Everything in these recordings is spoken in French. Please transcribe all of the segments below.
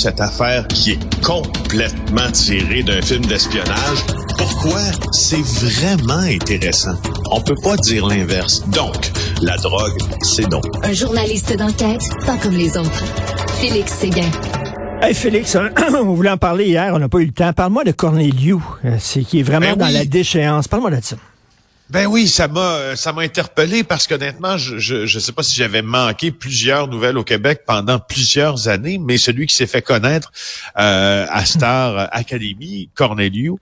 cette affaire qui est complètement tirée d'un film d'espionnage. Pourquoi? C'est vraiment intéressant? On peut pas dire l'inverse. Donc, la drogue, c'est non. Un journaliste d'enquête, pas comme les autres. Félix Séguin. Hey Félix, on voulait en parler hier, on n'a pas eu le temps. Parle-moi de Corneliu, euh, c'est qui est vraiment Ben dans la déchéance. Parle-moi de ça. Ben oui, ça m'a euh, ça m'a interpellé parce qu'honnêtement, je je je sais pas si j'avais manqué plusieurs nouvelles au Québec pendant plusieurs années, mais celui qui s'est fait connaître euh, à Star Academy, Corneliu,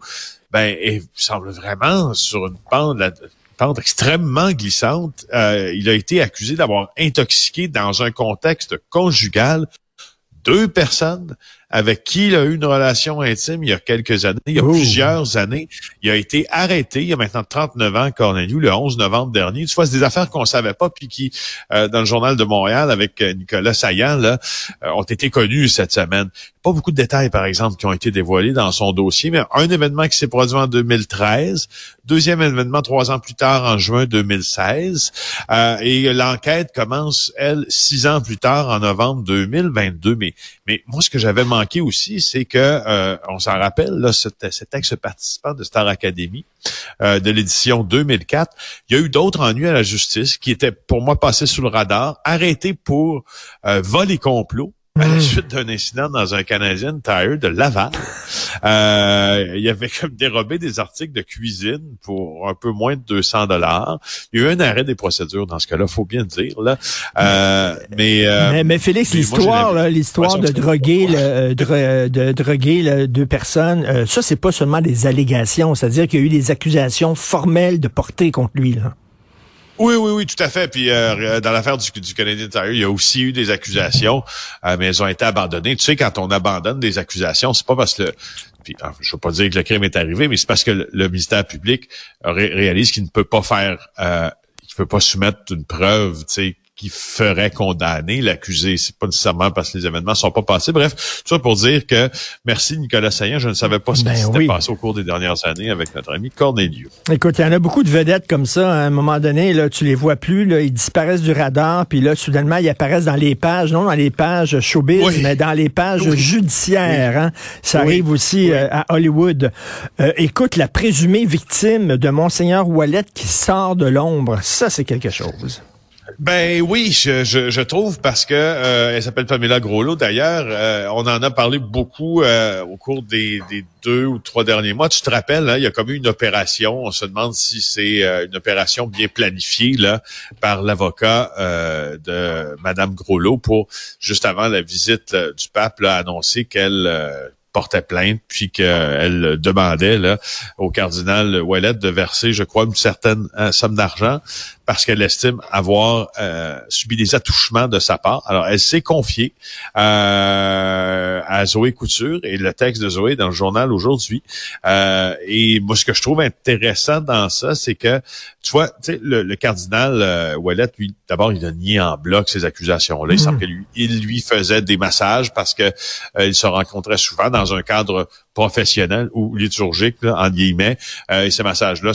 ben il semble vraiment sur une pente la- pente extrêmement glissante. Euh, il a été accusé d'avoir intoxiqué dans un contexte conjugal deux personnes avec qui il a eu une relation intime il y a quelques années, il y a plusieurs années. Il a été arrêté, il y a maintenant 39 ans, Corneliu, le 11 novembre dernier. Tu vois, c'est des affaires qu'on savait pas, puis qui, euh, dans le journal de Montréal, avec euh, Nicolas Saillant, là, euh, ont été connus cette semaine. Pas beaucoup de détails, par exemple, qui ont été dévoilés dans son dossier, mais un événement qui s'est produit en 2013, deuxième événement trois ans plus tard, en juin 2016, euh, et l'enquête commence, elle, six ans plus tard, en novembre 2022. Mais, mais moi, ce que j'avais manqué aussi, c'est que, euh, on s'en rappelle, là, cet, ex-participant de Star Academy, euh, de l'édition 2004, il y a eu d'autres ennuis à la justice qui étaient, pour moi, passés sous le radar, arrêtés pour euh, vol et complot à la Mm. suite d'un incident dans un Canadian Tire de Laval. Euh, il avait comme dérobé des articles de cuisine pour un peu moins de 200 dollars. Il y a eu un arrêt des procédures dans ce cas-là, faut bien le dire là. Euh, mais, euh, mais, mais Félix, l'histoire, l'histoire de l'impression que droguer, le, euh, dro- de droguer deux personnes, euh, ça c'est pas seulement des allégations, c'est-à-dire qu'il y a eu des accusations formelles de portée contre lui. Là. Oui, oui, oui, tout à fait. Puis euh, dans l'affaire du, du Canadien il y a aussi eu des accusations, euh, mais elles ont été abandonnées. Tu sais, quand on abandonne des accusations, c'est pas parce que le, puis, ah, je veux pas dire que le crime est arrivé, mais c'est parce que le, ministère public ré- réalise qu'il ne peut pas faire, euh, qu'il peut pas soumettre une preuve, tu sais, qui ferait condamner l'accusé. C'est pas nécessairement parce que les événements sont pas passés. Bref, tout ça pour dire que merci Nicolas Saillant. Je ne savais pas ce Ben qui s'était oui. passé au cours des dernières années avec notre ami Corneliu. Écoute, il y en a beaucoup de vedettes comme ça. À un moment donné, là, tu les vois plus, là, ils disparaissent du radar, puis là, soudainement, ils apparaissent dans les pages, non dans les pages showbiz, Oui. mais dans les pages Oui. judiciaires. Hein. Ça arrive aussi euh, à Hollywood. Euh, écoute, la présumée victime de Monseigneur Wallet qui sort de l'ombre, ça, c'est quelque chose. Ben oui, je, je, je trouve parce que euh, elle s'appelle Pamela Groslo d'ailleurs. euh, on en a parlé beaucoup euh, au cours des, des deux ou trois derniers mois. Tu te rappelles, hein, il y a comme eu une opération. On se demande si c'est euh, une opération bien planifiée là par l'avocat euh, de Madame Groslo pour juste avant la visite là, du pape là, annoncer qu'elle euh, portait plainte puis qu'elle demandait là, au cardinal Ouellet de verser, je crois, une certaine euh, somme d'argent parce qu'elle estime avoir euh, subi des attouchements de sa part. Alors, elle s'est confiée euh, à Zoé Couture et le texte de Zoé dans le journal aujourd'hui. Euh, et moi, ce que je trouve intéressant dans ça, c'est que, tu vois, tu sais, le, le cardinal euh, Ouellet, lui, d'abord, il a nié en bloc ces accusations-là. Il semble que lui, il lui faisait des massages parce que euh, il se rencontrait souvent dans un cadre professionnel ou liturgique, là, en guillemets. Euh, et ces massages-là,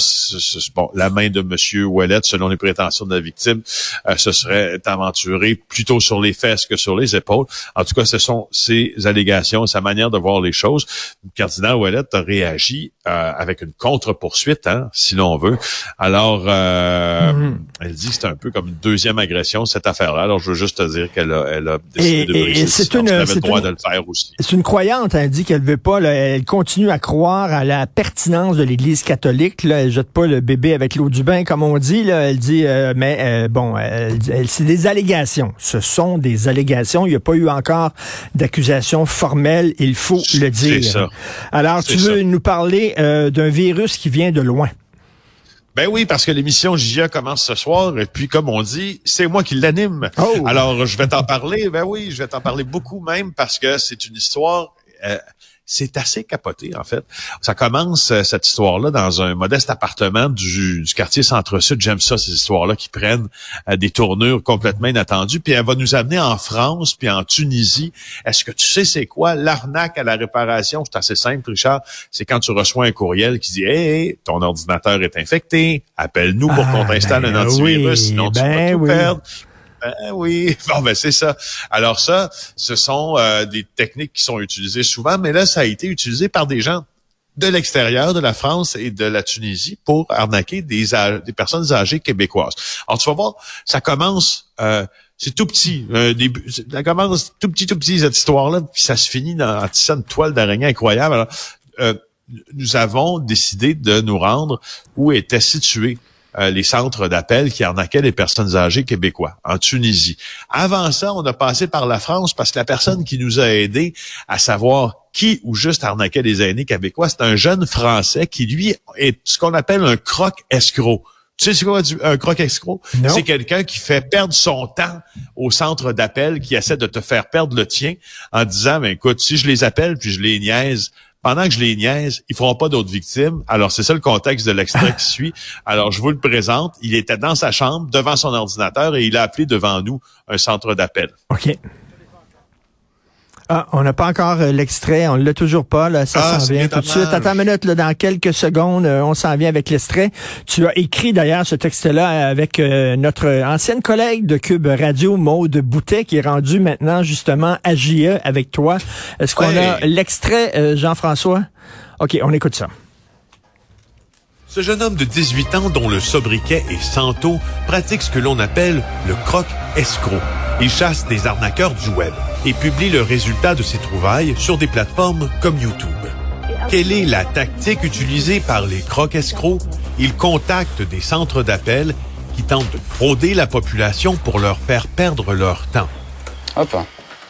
bon, la main de Monsieur Ouellet, selon les prétentions de la victime, euh, se serait aventuré plutôt sur les fesses que sur les épaules. En tout cas, ce sont ses allégations, sa manière de voir les choses. Le cardinal Ouellet a réagi euh, avec une contre-poursuite, hein, si l'on veut. Alors, euh, Mhm. Elle dit que c'est un peu comme une deuxième agression, cette affaire-là. Alors, je veux juste te dire qu'elle a, elle a décidé Et- de briser c'est une- le droit une- de le faire aussi. C'est une croyante, elle dit qu'elle veut pas, là, elle continue à croire à la pertinence de l'Église catholique. Là, elle jette pas le bébé avec l'eau du bain, comme on dit. Là, elle dit, euh, mais euh, bon, elle, elle- c'est des allégations. Ce sont des allégations. Il n'y a pas eu encore d'accusation formelle. Il faut le dire. C'est ça. Alors, tu veux ça. nous parler euh, d'un virus qui vient de loin. Ben oui, parce que l'émission JA commence ce soir, et puis comme on dit, c'est moi qui l'anime. Oh. Alors, je vais t'en parler, ben oui, je vais t'en parler beaucoup même, parce que c'est une histoire... euh, c'est assez capoté, en fait. Ça commence, euh, cette histoire-là, dans un modeste appartement du, du quartier Centre-Sud. J'aime ça, ces histoires-là qui prennent euh, des tournures complètement inattendues. Puis elle va nous amener en France, puis en Tunisie. Est-ce que tu sais c'est quoi l'arnaque à la réparation? C'est assez simple, Richard. C'est quand tu reçois un courriel qui dit « Hey, ton ordinateur est infecté. Appelle-nous pour qu'on Ah, t'installe ben un antivirus, oui, sinon tu ben vas tout oui. perdre. » Ben oui, bon ben c'est ça. Alors ça, ce sont euh, des techniques qui sont utilisées souvent, mais là, ça a été utilisé par des gens de l'extérieur de la France et de la Tunisie pour arnaquer des, personnes âgées québécoises. Alors tu vas voir, ça commence, euh, c'est tout petit, euh, ça commence tout petit, tout petit cette histoire-là, puis ça se finit dans, en tissant une toile d'araignée incroyable. Alors, euh, nous avons décidé de nous rendre où étaient situés euh, les centres d'appel qui arnaquaient les personnes âgées québécois en Tunisie. Avant ça, on a passé par la France parce que la personne qui nous a aidés à savoir qui ou juste arnaquait les aînés québécois, c'est un jeune Français qui, lui, est ce qu'on appelle un croc escroc. Tu sais c'est quoi un croc escroc? C'est quelqu'un qui fait perdre son temps au centre d'appel, qui essaie de te faire perdre le tien en disant, ben écoute, si je les appelle puis je les niaise, pendant que je les niaise, ils feront pas d'autres victimes. Alors, c'est ça le contexte de l'extrait qui suit. Alors, je vous le présente. Il était dans sa chambre, devant son ordinateur, et il a appelé devant nous un centre d'appel. OK. Ah, on n'a pas encore euh, l'extrait, on l'a toujours pas, là, ça Ah, s'en vient tout de suite. Attends une minute, là, dans quelques secondes, euh, on s'en vient avec l'extrait. Tu as écrit d'ailleurs ce texte-là avec euh, notre ancienne collègue de Cube Radio, Maude Boutet, qui est rendue maintenant justement à JE avec toi. Est-ce qu'on Ouais. a l'extrait, euh, Jean-François? OK, on écoute ça. Ce jeune homme de 18 ans dont le sobriquet est Santo pratique ce que l'on appelle le croc escroc. Il chasse des arnaqueurs du web et publie le résultat de ses trouvailles sur des plateformes comme YouTube. Quelle est la tactique utilisée par les crocs escrocs? Ils contactent des centres d'appel qui tentent de frauder la population pour leur faire perdre leur temps. Hop. Donc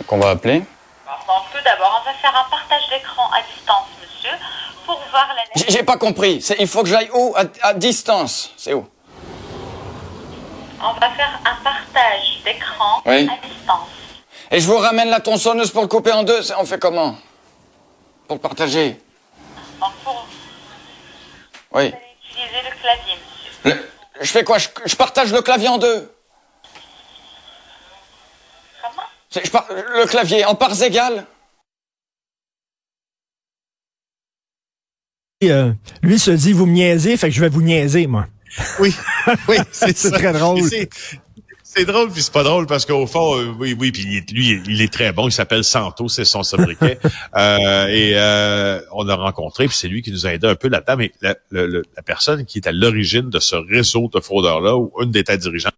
on va appeler. Donc tout d'abord, on va faire un partage d'écran à distance, J'ai pas compris. Il faut que j'aille où? À, à distance. C'est où? On va faire un partage d'écran Oui. à distance. Et je vous ramène la tronçonneuse pour le couper en deux. On fait comment? Pour le partager Donc pour Oui. vous allez utiliser le clavier. Le- je fais quoi? Je, je partage le clavier en deux. Comment? Je par- le clavier en parts égales? Euh, lui se dit, vous me niaisez, fait que je vais vous niaiser, moi. Oui, oui, c'est très drôle. C'est- drôle puis c'est pas drôle parce qu'au fond, euh, oui, oui, puis lui, il est très bon. Il s'appelle Santo, c'est son sobriquet. Euh, et euh, on l'a rencontré, puis c'est lui qui nous a aidé un peu là-dedans. Mais la, personne qui est à l'origine de ce réseau de fraudeurs-là, ou une des têtes dirigeantes,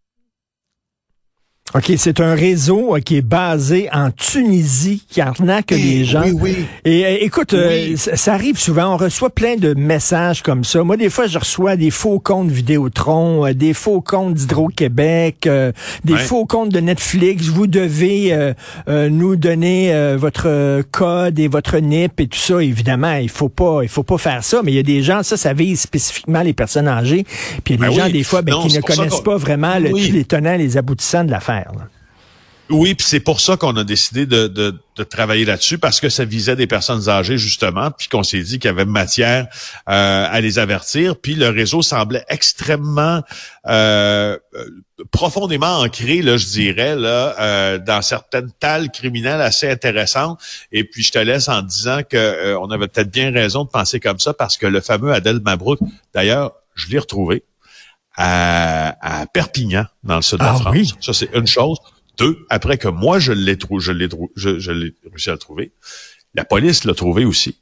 OK, c'est un réseau euh, qui est basé en Tunisie, qui arnaque les gens. Oui, oui. Et euh, écoute, euh, Oui. ça, ça arrive souvent, on reçoit plein de messages comme ça. Moi, des fois, je reçois des faux comptes Vidéotron, euh, des faux comptes d'Hydro-Québec, des Ouais. faux comptes de Netflix. Vous devez nous donner votre code et votre NIP et tout ça. Évidemment, il faut pas, il faut pas faire ça. Mais il y a des gens, ça, ça vise spécifiquement les personnes âgées. Puis il y a Ben des gens, oui. des fois, ben, Non, qui ne connaissent pas vraiment le, Oui. les tenants, les aboutissants de l'affaire. Oui, puis c'est pour ça qu'on a décidé de, travailler là-dessus parce que ça visait des personnes âgées justement, puis qu'on s'est dit qu'il y avait matière euh, à les avertir. Puis le réseau semblait extrêmement euh, profondément ancré, là, je dirais, là, euh, dans certaines tales criminelles assez intéressantes. Et puis je te laisse en disant que on avait peut-être bien raison de penser comme ça parce que le fameux Adel Mabrouk, d'ailleurs, je l'ai retrouvé à, à Perpignan, dans le sud de la Ah France. oui? Ça, c'est une chose. Deux, après que moi, je l'ai trouvé, je l'ai je, réussi à le trouver, la police l'a trouvé aussi.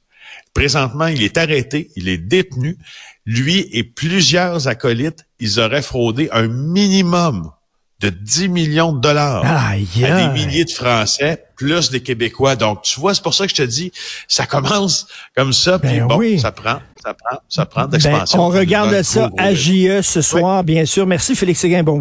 Présentement, il est arrêté, il est détenu. Lui et plusieurs acolytes, ils auraient fraudé un minimum de 10 millions de dollars Aïe, à des aïe. milliers de Français, plus des Québécois. Donc, tu vois, c'est pour ça que je te dis, ça commence comme ça, puis Ben bon, oui. ça prend, ça prend, ça prend Ben, d'expansion. on regarde ça à. JE ce soir, bien sûr. Merci, Félix Séguin. Bon